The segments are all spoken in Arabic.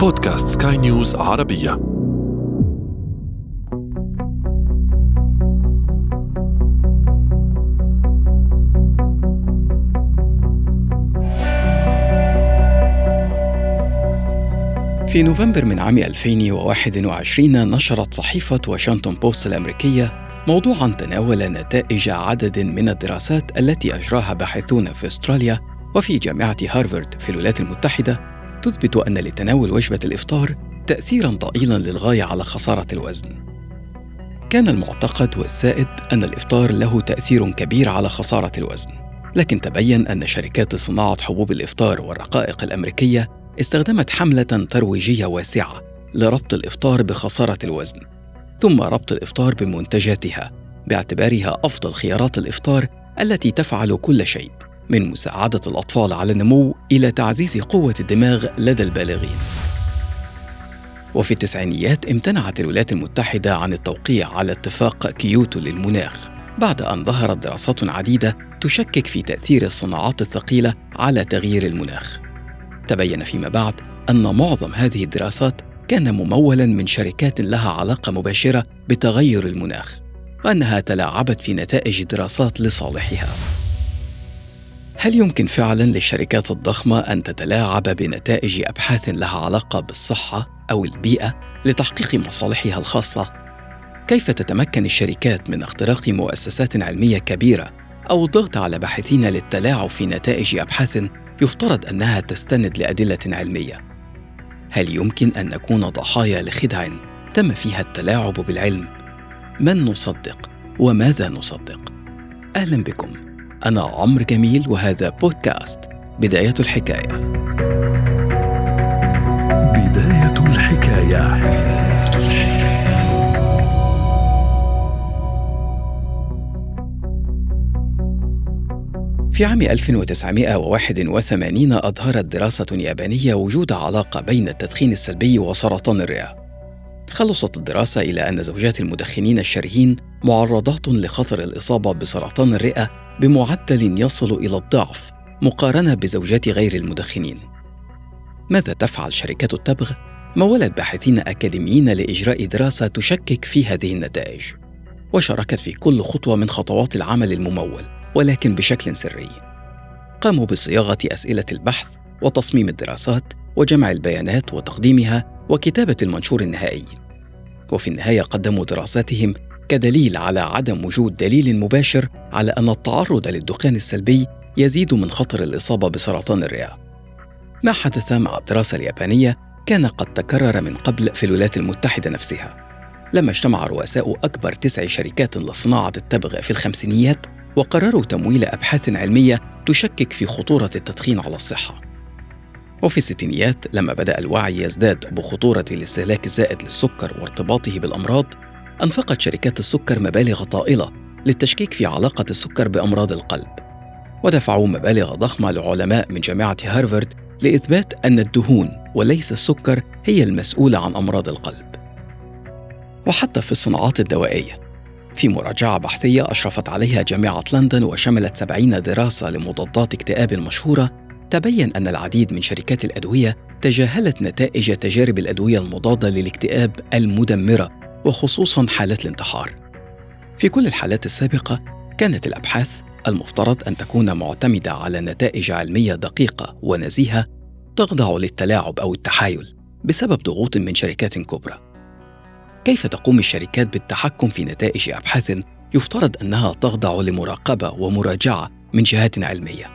بودكاست سكاي نيوز عربية. في نوفمبر من عام 2021 نشرت صحيفة واشنطن بوست الأمريكية موضوعا تناول نتائج عدد من الدراسات التي أجراها باحثون في أستراليا وفي جامعة هارفارد في الولايات المتحدة تثبت أن لتناول وجبة الإفطار تأثيرا ضئيلا للغاية على خسارة الوزن. كان المعتقد والسائد أن الإفطار له تأثير كبير على خسارة الوزن، لكن تبين أن شركات صناعة حبوب الإفطار والرقائق الأمريكية استخدمت حملة ترويجية واسعة لربط الإفطار بخسارة الوزن، ثم ربط الإفطار بمنتجاتها باعتبارها أفضل خيارات الإفطار التي تفعل كل شيء من مساعدة الأطفال على النمو إلى تعزيز قوة الدماغ لدى البالغين. وفي التسعينيات امتنعت الولايات المتحدة عن التوقيع على اتفاق كيوتو للمناخ بعد أن ظهرت دراسات عديدة تشكك في تأثير الصناعات الثقيلة على تغيير المناخ. تبين فيما بعد أن معظم هذه الدراسات كان ممولا من شركات لها علاقة مباشرة بتغير المناخ، وأنها تلاعبت في نتائج دراسات لصالحها. هل يمكن فعلا للشركات الضخمة أن تتلاعب بنتائج أبحاث لها علاقة بالصحة أو البيئة لتحقيق مصالحها الخاصة؟ كيف تتمكن الشركات من اختراق مؤسسات علمية كبيرة أو الضغط على باحثين للتلاعب في نتائج أبحاث يفترض أنها تستند لأدلة علمية؟ هل يمكن أن نكون ضحايا لخدع تم فيها التلاعب بالعلم؟ من نصدق وماذا نصدق؟ أهلا بكم. أنا عمرو جميل وهذا بودكاست بداية الحكاية بداية الحكاية في عام 1981 أظهرت دراسة يابانية وجود علاقة بين التدخين السلبي وسرطان الرئة. خلصت الدراسة إلى أن زوجات المدخنين الشرهين معرضات لخطر الإصابة بسرطان الرئة بمعدل يصل إلى الضعف مقارنة بزوجات غير المدخنين. ماذا تفعل شركات التبغ؟ مولت باحثين أكاديميين لإجراء دراسة تشكك في هذه النتائج. وشاركت في كل خطوة من خطوات العمل الممول ولكن بشكل سري. قاموا بصياغة أسئلة البحث وتصميم الدراسات وجمع البيانات وتقديمها وكتابة المنشور النهائي. وفي النهاية قدموا دراساتهم كدليل على عدم وجود دليل مباشر على أن التعرض للدخان السلبي يزيد من خطر الإصابة بسرطان الرئة. ما حدث مع الدراسة اليابانية كان قد تكرر من قبل في الولايات المتحدة نفسها. لما اجتمع رؤساء أكبر تسع شركات لصناعة التبغ في الخمسينيات وقرروا تمويل أبحاث علمية تشكك في خطورة التدخين على الصحة. وفي الستينيات لما بدأ الوعي يزداد بخطورة الاستهلاك الزائد للسكر وارتباطه بالأمراض أنفقت شركات السكر مبالغ طائلة للتشكيك في علاقة السكر بأمراض القلب. ودفعوا مبالغ ضخمة لعلماء من جامعة هارفارد لإثبات أن الدهون وليس السكر هي المسؤولة عن أمراض القلب. وحتى في الصناعات الدوائية في مراجعة بحثية أشرفت عليها جامعة لندن وشملت سبعين دراسة لمضادات اكتئاب مشهورة تبين أن العديد من شركات الأدوية تجاهلت نتائج تجارب الأدوية المضادة للاكتئاب المدمرة. وخصوصا حالات الانتحار. في كل الحالات السابقة كانت الأبحاث المفترض أن تكون معتمدة على نتائج علمية دقيقة ونزيهة تخضع للتلاعب أو التحايل بسبب ضغوط من شركات كبرى. كيف تقوم الشركات بالتحكم في نتائج أبحاث يفترض أنها تخضع لمراقبة ومراجعة من جهات علمية؟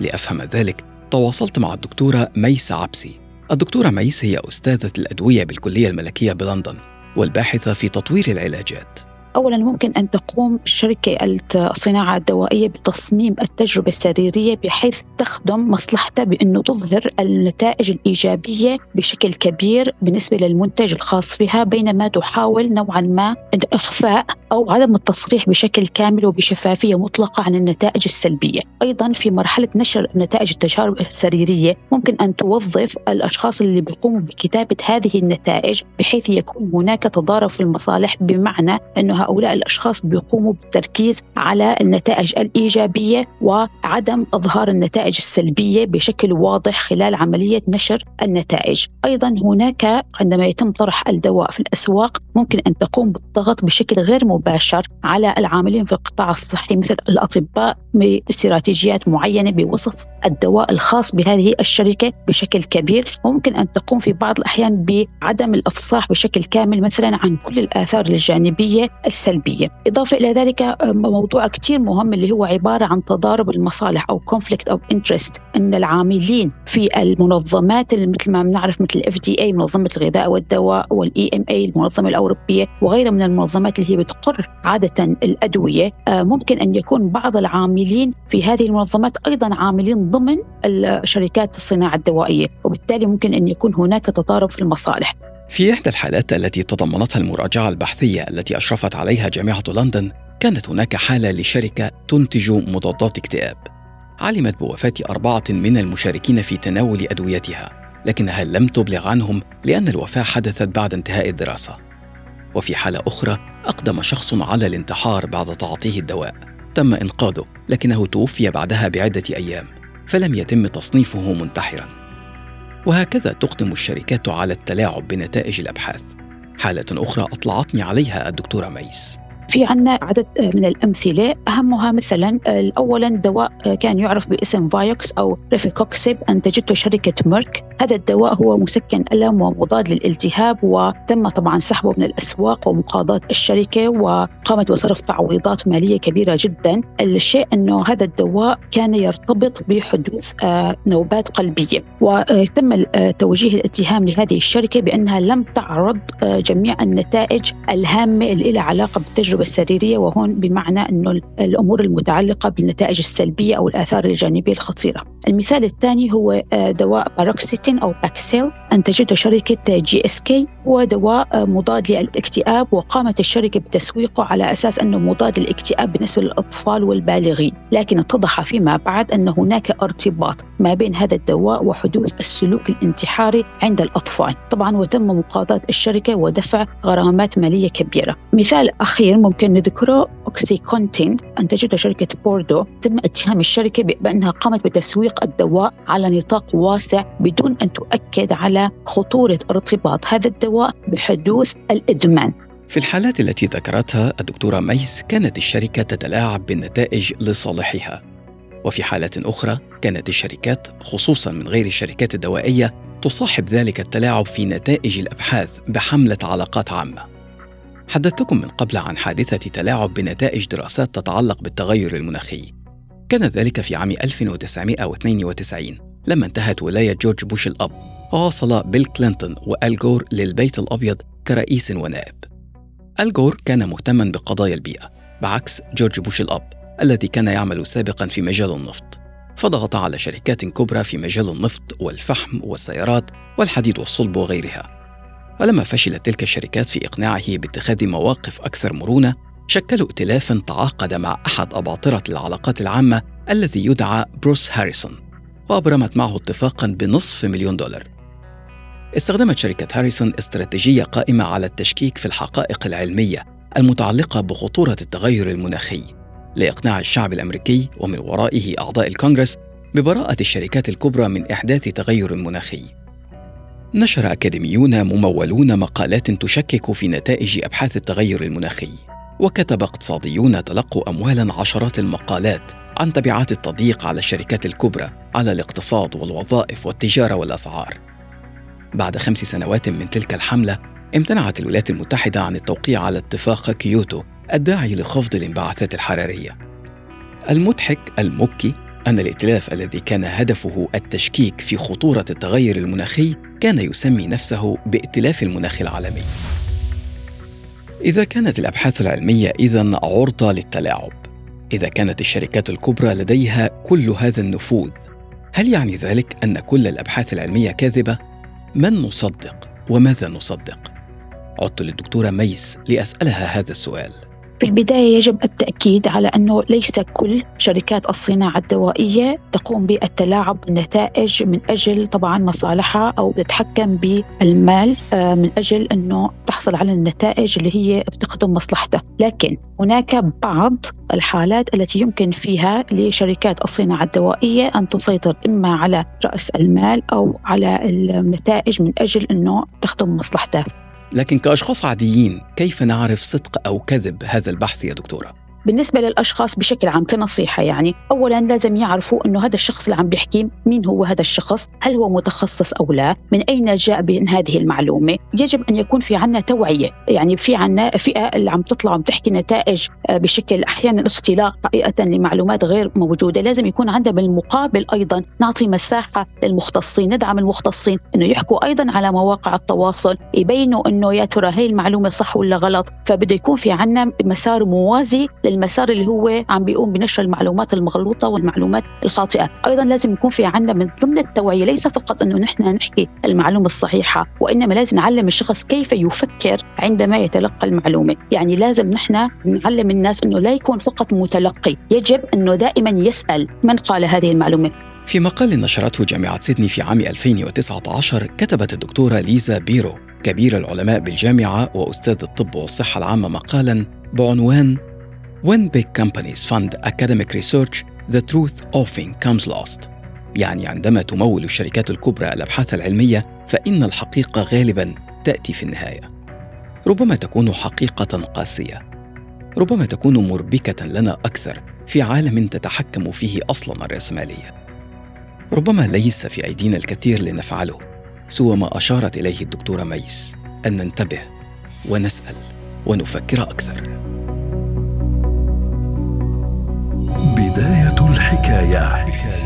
لأفهم ذلك تواصلت مع الدكتورة ميس عبسي الدكتورة ميس هي أستاذة الأدوية بالكلية الملكية بلندن والباحثة في تطوير العلاجات. اولا ممكن أن تقوم شركه الصناعة الدوائية بتصميم التجربة السريرية بحيث تخدم مصلحتها بأنه تظهر النتائج الإيجابية بشكل كبير بالنسبة للمنتج الخاص فيها بينما تحاول نوعا ما إخفاء أو عدم التصريح بشكل كامل وبشفافية مطلقة عن النتائج السلبية. أيضا في مرحلة نشر نتائج التجارب السريرية ممكن أن توظف الأشخاص اللي بيقوموا بكتابة هذه النتائج بحيث يكون هناك تضارب في المصالح بمعنى أنه هؤلاء الأشخاص بيقوموا بالتركيز على النتائج الإيجابية وعدم إظهار النتائج السلبية بشكل واضح خلال عملية نشر النتائج. أيضا هناك عندما يتم طرح الدواء في الأسواق ممكن أن تقوم بالضغط بشكل غير مباشر على العاملين في القطاع الصحي مثل الأطباء باستراتيجيات معينة بوصف الدواء الخاص بهذه الشركة بشكل كبير. ممكن أن تقوم في بعض الأحيان بعدم الإفصاح بشكل كامل مثلا عن كل الآثار الجانبية السلبية. إضافة إلى ذلك موضوع كثير مهم اللي هو عبارة عن تضارب المصالح أو conflict of interest أن العاملين في المنظمات مثل ما بنعرف مثل دي اي منظمة الغذاء والدواء إم إي المنظمة الأوروبية وغيرها من المنظمات اللي هي بتقر عادة الأدوية آه، ممكن أن يكون بعض العاملين في هذه المنظمات أيضا عاملين ضمن الشركات الصناعة الدوائية وبالتالي ممكن أن يكون هناك تضارب في المصالح. في إحدى الحالات التي تضمنتها المراجعة البحثية التي أشرفت عليها جامعة لندن كانت هناك حالة لشركة تنتج مضادات اكتئاب. علمت بوفاة أربعة من المشاركين في تناول أدويتها لكنها لم تبلغ عنهم لأن الوفاة حدثت بعد انتهاء الدراسة. وفي حالة أخرى أقدم شخص على الانتحار بعد تعاطيه الدواء. تم إنقاذه لكنه توفي بعدها بعدة أيام فلم يتم تصنيفه منتحرا. وهكذا تقدم الشركات على التلاعب بنتائج الأبحاث. حالة أخرى أطلعتني عليها الدكتورة ميس. في عنا عدد من الأمثلة. أهمها مثلا أولا دواء كان يعرف باسم Vioxx أو rofecoxib أنتجته شركة Merck. هذا الدواء هو مسكن ألم ومضاد للالتهاب وتم طبعا سحبه من الأسواق ومقاضاة الشركة وقامت بصرف تعويضات مالية كبيرة جدا. الشيء أنه هذا الدواء كان يرتبط بحدوث آه، نوبات قلبية. وتم توجيه الاتهام لهذه الشركة بأنها لم تعرض آه، جميع النتائج الهامة اللي لها علاقة بالتجربة السريرية وهون بمعنى أنه الأمور المتعلقة بالنتائج السلبية أو الآثار الجانبية الخطيرة. المثال الثاني هو آه، دواء paroxetine أو Paxil. أنتجته شركة GSK هو دواء آه، مضاد للاكتئاب وقامت الشركة بتسويقه على أساس أنه مضاد للاكتئاب بالنسبة للأطفال والبالغين. لكن اتضح فيما بعد أن هناك ارتباط ما بين هذا الدواء وحدوث السلوك الانتحاري عند الأطفال. طبعا وتم مقاضاة الشركة ودفع غرامات مالية كبيرة. مثال أخير ممكن نذكره OxyContin. أنتجته شركة Purdue تم اتهام الشركة بأنها قامت بتسويق الدواء على نطاق واسع بدون أن تؤكد على خطورة ارتباط هذا الدواء بحدوث الإدمان. في الحالات التي ذكرتها الدكتورة ميس كانت الشركة تتلاعب بالنتائج لصالحها. وفي حالات أخرى كانت الشركات خصوصا من غير الشركات الدوائية تصاحب ذلك التلاعب في نتائج الأبحاث بحملة علاقات عامة. حدثتكم من قبل عن حادثة تلاعب بنتائج دراسات تتعلق بالتغير المناخي. كان ذلك في عام 1992 لما انتهت ولاية جورج بوش الأب. ووصل بيل كلينتون وآل جور للبيت الأبيض كرئيس ونائب. آل جور كان مهتما بقضايا البيئة بعكس جورج بوش الأب الذي كان يعمل سابقا في مجال النفط. فضغط على شركات كبرى في مجال النفط والفحم والسيارات والحديد والصلب وغيرها. ولما فشلت تلك الشركات في إقناعه باتخاذ مواقف أكثر مرونة شكلوا ائتلافا تعاقد مع أحد أباطرة العلاقات العامة الذي يدعى بروس هاريسون وأبرمت معه اتفاقا بنصف مليون دولار. استخدمت شركة هاريسون استراتيجية قائمة على التشكيك في الحقائق العلمية المتعلقة بخطورة التغير المناخي لإقناع الشعب الأمريكي ومن ورائه أعضاء الكونغرس ببراءة الشركات الكبرى من إحداث تغير مناخي نشر أكاديميون ممولون مقالات تشكك في نتائج أبحاث التغير المناخي وكتب اقتصاديون تلقوا أموالا عشرات المقالات عن تبعات التضييق على الشركات الكبرى على الاقتصاد والوظائف والتجارة والأسعار. بعد خمس سنوات من تلك الحملة امتنعت الولايات المتحدة عن التوقيع على اتفاق كيوتو الداعي لخفض الانبعاثات الحرارية المضحك المبكي أن الائتلاف الذي كان هدفه التشكيك في خطورة التغير المناخي كان يسمي نفسه بائتلاف المناخ العالمي. إذا كانت الأبحاث العلمية إذا عرضة للتلاعب، إذا كانت الشركات الكبرى لديها كل هذا النفوذ، هل يعني ذلك أن كل الأبحاث العلمية كاذبة؟ من نصدق وماذا نصدق؟ عدت للدكتورة ميس لأسألها هذا السؤال. في البداية يجب التأكيد على أنه ليس كل شركات الصناعة الدوائية تقوم بالتلاعب بالنتائج من أجل طبعا مصالحها أو تتحكم بالمال آه، من أجل أنه تحصل على النتائج اللي هي بتخدم مصلحتها. لكن هناك بعض الحالات التي يمكن فيها لشركات الصناعة الدوائية أن تسيطر إما على رأس المال أو على النتائج من أجل أنه تخدم مصلحتها. لكن كأشخاص عاديين كيف نعرف صدق أو كذب هذا البحث يا دكتورة؟ بالنسبة للأشخاص بشكل عام كنصيحة يعني أولا لازم يعرفوا أنه هذا الشخص اللي عم بيحكي مين هو هذا الشخص هل هو متخصص أو لا من أين جاء بين هذه المعلومة؟ يجب أن يكون في عنا توعية يعني في عنا فئة اللي عم تطلع وعم تحكي نتائج آه، بشكل أحيانا اختلاق حقيقة لمعلومات غير موجودة لازم يكون عندنا بالمقابل أيضا نعطي مساحة للمختصين ندعم المختصين أنه يحكوا أيضا على مواقع التواصل يبينوا أنه يا ترى هي المعلومة صح ولا غلط فبده يكون في عنا مسار موازي المسار اللي هو عم بيقوم بنشر المعلومات المغلوطة والمعلومات الخاطئة، أيضا لازم يكون في عندنا من ضمن التوعية ليس فقط إنه نحن نحكي المعلومة الصحيحة وإنما لازم نعلم الشخص كيف يفكر عندما يتلقى المعلومة، يعني لازم نحن نعلم الناس إنه لا يكون فقط متلقي، يجب إنه دائما يسأل من قال هذه المعلومة، في مقال نشرته جامعة سيدني في عام 2019 كتبت الدكتورة ليزا بيرو كبير العلماء بالجامعة وأستاذ الطب والصحة العامة مقالا بعنوان When big companies fund academic research, the truth often comes last. يعني عندما تمول الشركات الكبرى الأبحاث العلمية فإن الحقيقة غالبا تأتي في النهاية. ربما تكون حقيقة قاسية. ربما تكون مربكة لنا أكثر في عالم تتحكم فيه أصلا الرأسمالية. ربما ليس في أيدينا الكثير لنفعله سوى ما أشارت إليه الدكتورة ميس أن ننتبه ونسأل ونفكر أكثر. بداية الحكاية.